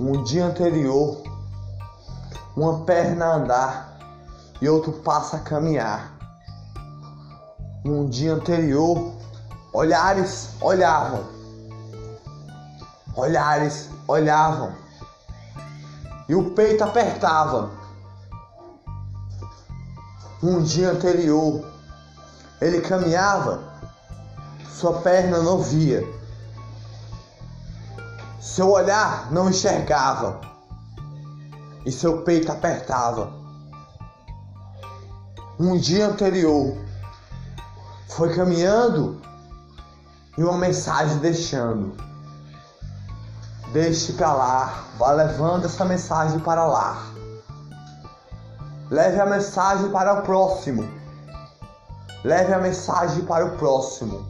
Um dia anterior, uma perna andar e outro passa a caminhar. Um dia anterior, olhares olhavam. Olhares olhavam. E o peito apertava. Um dia anterior, ele caminhava, sua perna não via, seu olhar não enxergava e seu peito apertava. Um dia anterior, foi caminhando e uma mensagem deixando. Deixe lá, vá levando essa mensagem para lá. Leve a mensagem para o próximo. Leve a mensagem para o próximo.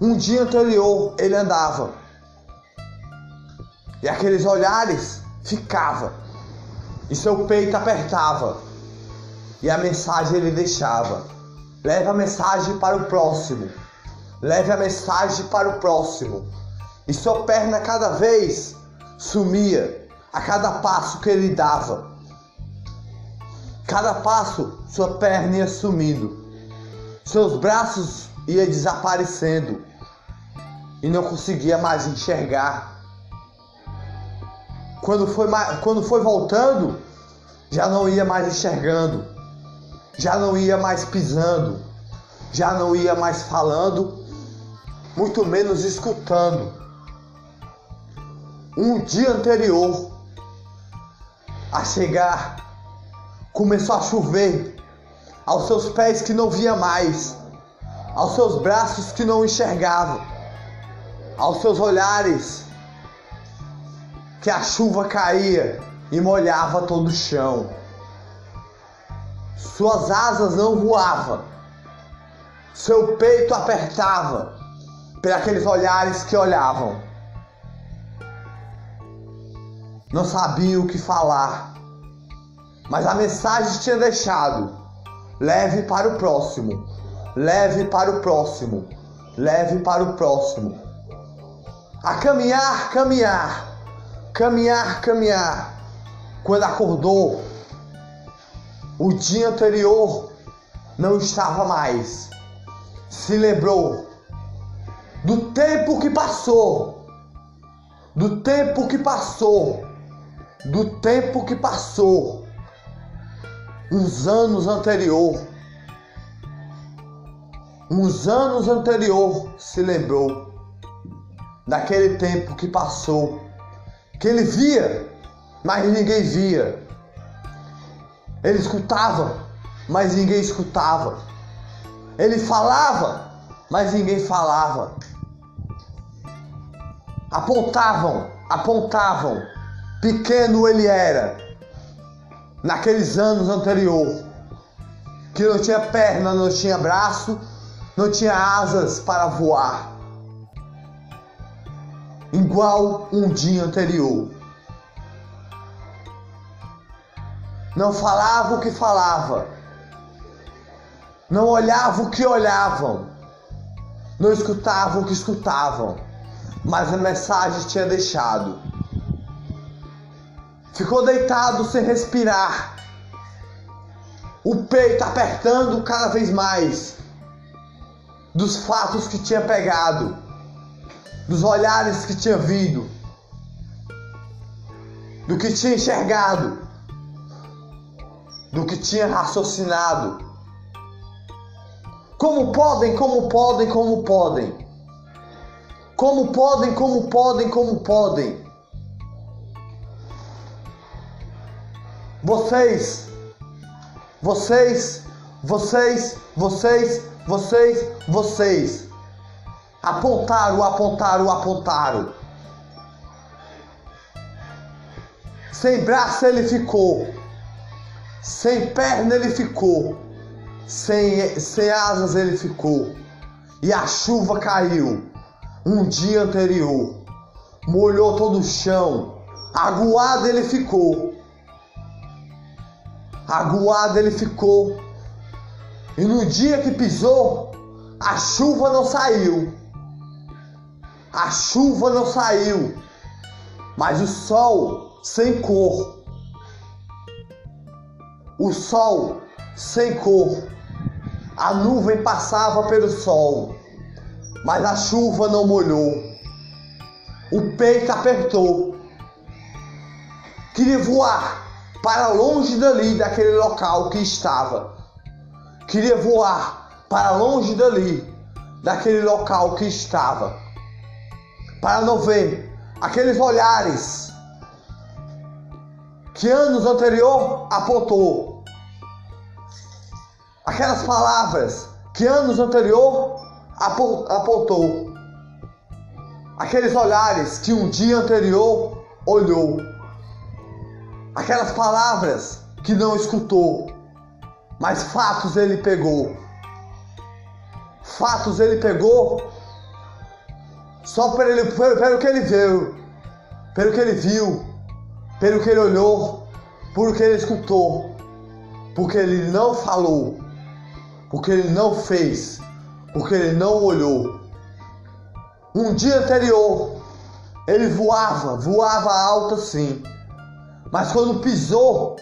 Um dia anterior ele andava. E aqueles olhares ficava. E seu peito apertava. E a mensagem ele deixava. Leve a mensagem para o próximo. Leve a mensagem para o próximo. E sua perna cada vez sumia a cada passo que ele dava. Cada passo sua perna ia sumindo. Seus braços ia desaparecendo e não conseguia mais enxergar. Quando foi, quando foi voltando, já não ia mais enxergando, já não ia mais pisando, já não ia mais falando, muito menos escutando. Um dia anterior a chegar, começou a chover aos seus pés que não via mais, aos seus braços que não enxergavam, aos seus olhares que a chuva caía e molhava todo o chão. Suas asas não voavam, seu peito apertava por aqueles olhares que olhavam. Não sabia o que falar, mas a mensagem tinha deixado Leve para o próximo. Leve para o próximo. Leve para o próximo. A caminhar, caminhar. Caminhar, caminhar. Quando acordou, o dia anterior não estava mais. Se lembrou do tempo que passou. Do tempo que passou. Do tempo que passou uns anos anterior, uns anos anterior, se lembrou daquele tempo que passou, que ele via, mas ninguém via. Ele escutava, mas ninguém escutava. Ele falava, mas ninguém falava. Apontavam, apontavam. Pequeno ele era, naqueles anos anterior, que não tinha perna, não tinha braço, não tinha asas para voar, igual um dia anterior. Não falava o que falava, não olhava o que olhavam, não escutava o que escutavam, mas a mensagem tinha deixado. Ficou deitado sem respirar, o peito apertando cada vez mais dos fatos que tinha pegado, dos olhares que tinha vindo, do que tinha enxergado, do que tinha raciocinado. Como podem, como podem, como podem. Como podem, como podem, como podem. Vocês, vocês, vocês, vocês, vocês, vocês. Apontaram, apontaram, apontaram. Sem braço ele ficou. Sem perna ele ficou. Sem, sem asas ele ficou. E a chuva caiu. Um dia anterior. Molhou todo o chão. Aguado ele ficou aguado ele ficou. E no dia que pisou, a chuva não saiu. A chuva não saiu. mas o sol sem cor. O sol sem cor. A nuvem passava pelo sol, mas a chuva não molhou. O peito apertou. Queria voar para longe dali daquele local que estava. Queria voar para longe dali daquele local que estava. Para não ver aqueles olhares que anos anterior apontou. Aquelas palavras que anos anterior apontou. Aqueles olhares que um dia anterior olhou. Aquelas palavras que não escutou, mas fatos ele pegou. Fatos ele pegou só pelo, pelo, pelo que ele viu, pelo que ele viu, pelo que ele olhou, por que ele escutou, porque ele não falou, porque ele não fez, porque ele não olhou. Um dia anterior, ele voava, voava alto sim, mas quando pisou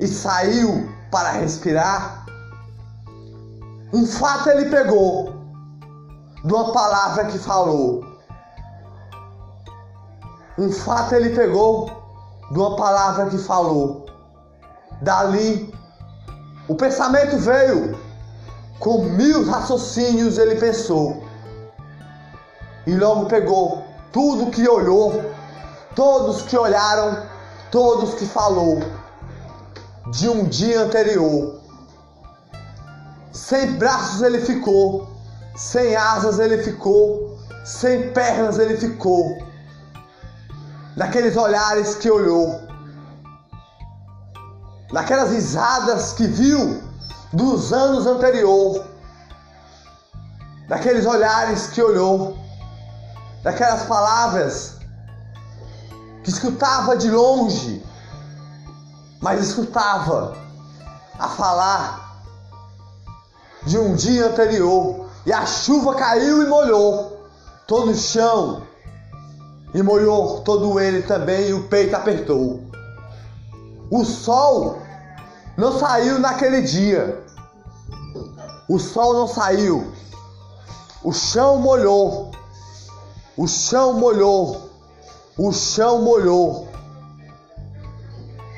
e saiu para respirar, um fato ele pegou de uma palavra que falou. Um fato ele pegou de uma palavra que falou. Dali, o pensamento veio. Com mil raciocínios ele pensou. E logo pegou tudo que olhou, todos que olharam, todos que falou de um dia anterior. Sem braços ele ficou, sem asas ele ficou, sem pernas ele ficou naqueles olhares que olhou, naquelas risadas que viu dos anos anterior, daqueles olhares que olhou, daquelas palavras que escutava de longe, mas escutava a falar de um dia anterior. E a chuva caiu e molhou todo o chão e molhou todo ele também e o peito apertou. O sol não saiu naquele dia. O sol não saiu. O chão molhou. O chão molhou. O chão molhou.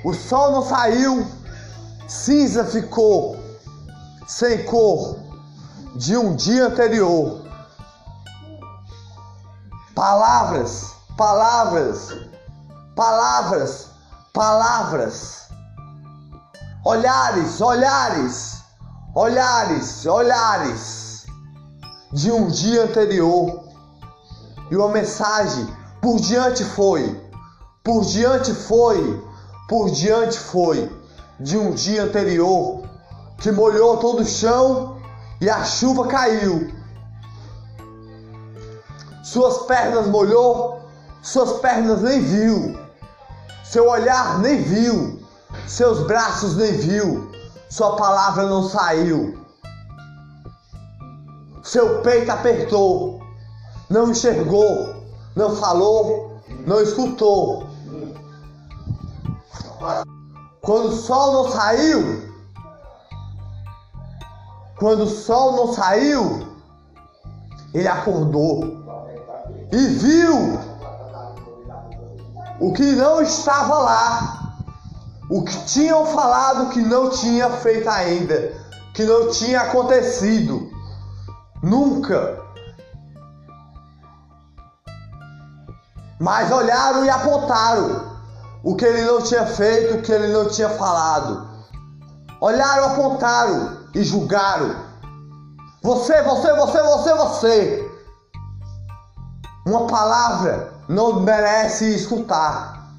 O sol não saiu. Cinza ficou sem cor de um dia anterior. Palavras palavras, palavras, palavras, olhares, olhares, olhares, olhares de um dia anterior. E uma mensagem por diante foi, por diante foi, por diante foi de um dia anterior que molhou todo o chão e a chuva caiu. Suas pernas molhou suas pernas nem viu, seu olhar nem viu, seus braços nem viu, sua palavra não saiu. Seu peito apertou, não enxergou, não falou, não escutou. Quando o sol não saiu, quando o sol não saiu, ele acordou e viu o que não estava lá, o que tinham falado que não tinha feito ainda, que não tinha acontecido, nunca. Mas olharam e apontaram o que ele não tinha feito, o que ele não tinha falado. Olharam, apontaram e julgaram. Você, você, você, você, você. Uma palavra não merece escutar.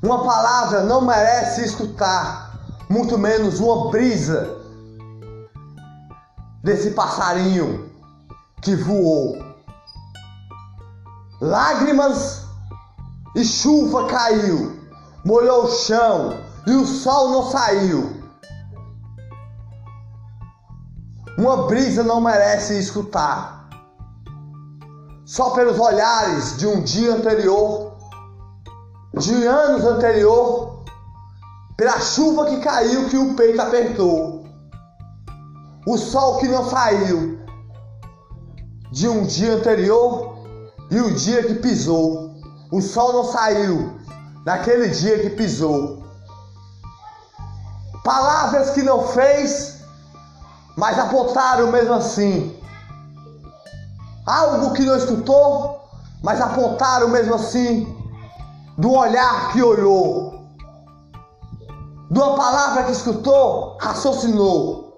Uma palavra não merece escutar, muito menos uma brisa desse passarinho que voou. Lágrimas e chuva caiu, molhou o chão e o sol não saiu. Uma brisa não merece escutar só pelos olhares de um dia anterior de anos anterior, pela chuva que caiu que o peito apertou, o sol que não saiu de um dia anterior e o dia que pisou. O sol não saiu naquele dia que pisou. Palavras que não fez, mas apontaram mesmo assim. Algo que não escutou, mas apontaram mesmo assim. Do olhar que olhou. De uma palavra que escutou, raciocinou.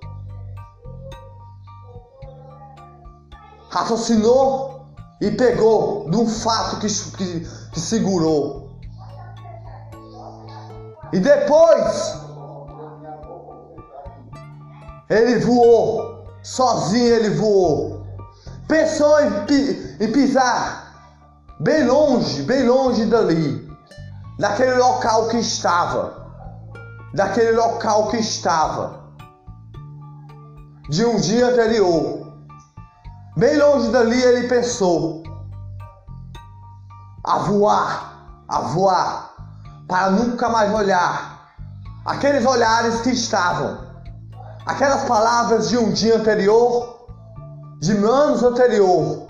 Raciocinou e pegou de um fato que, que, que segurou. E depois ele voou, sozinho ele voou. Pensou em, pisar bem longe, bem longe dali, daquele local que estava, daquele local que estava, de um dia anterior. Bem longe dali ele pensou a voar, a voar, para nunca mais olhar aqueles olhares que estavam aquelas palavras de um dia anterior, de anos anterior.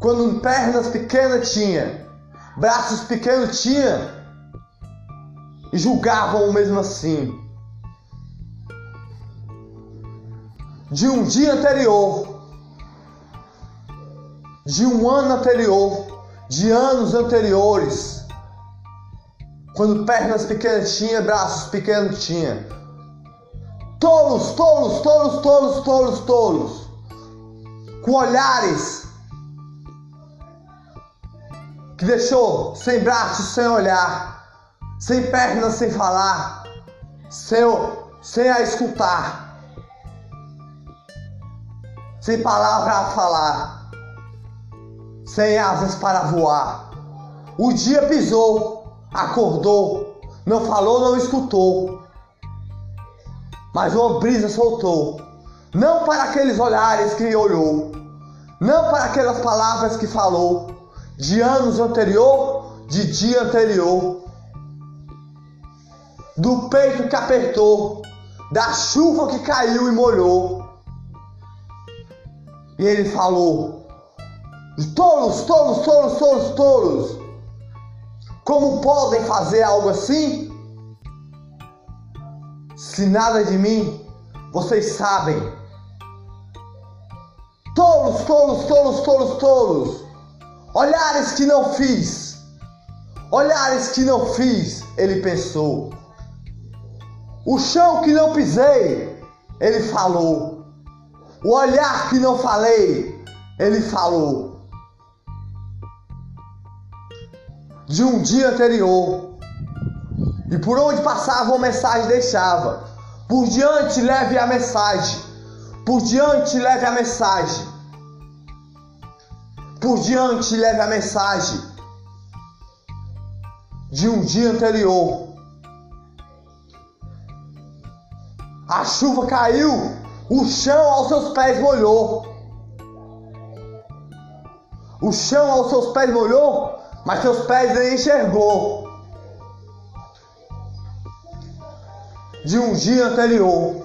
Quando pernas pequenas tinha, braços pequenos tinha, e julgavam mesmo assim. De um dia anterior, de um ano anterior, de anos anteriores, quando pernas pequenas tinha, braços pequenos tinha. Tolos, tolos, tolos, tolos, tolos, tolos. Com olhares que deixou sem braços, sem olhar, sem pernas, sem falar, sem, sem a escutar, sem palavra a falar, sem asas para voar. O dia pisou acordou, não falou, não escutou, mas uma brisa soltou, não para aqueles olhares que olhou, não para aquelas palavras que falou, de anos anterior, de dia anterior, do peito que apertou, da chuva que caiu e molhou. E ele falou: tolos, tolos, tolos, tolos, tolos. Como podem fazer algo assim? Se nada de mim, vocês sabem. Tolos, tolos, tolos, tolos, tolos. Olhares que não fiz. Olhares que não fiz, ele pensou. O chão que não pisei, ele falou. O olhar que não falei, ele falou. de um dia anterior. E por onde passava uma mensagem deixava. Por diante leve a mensagem. Por diante leve a mensagem. Por diante leve a mensagem de um dia anterior. A chuva caiu, o chão aos seus pés molhou. O chão aos seus pés molhou mas seus pés nem enxergou de um dia anterior.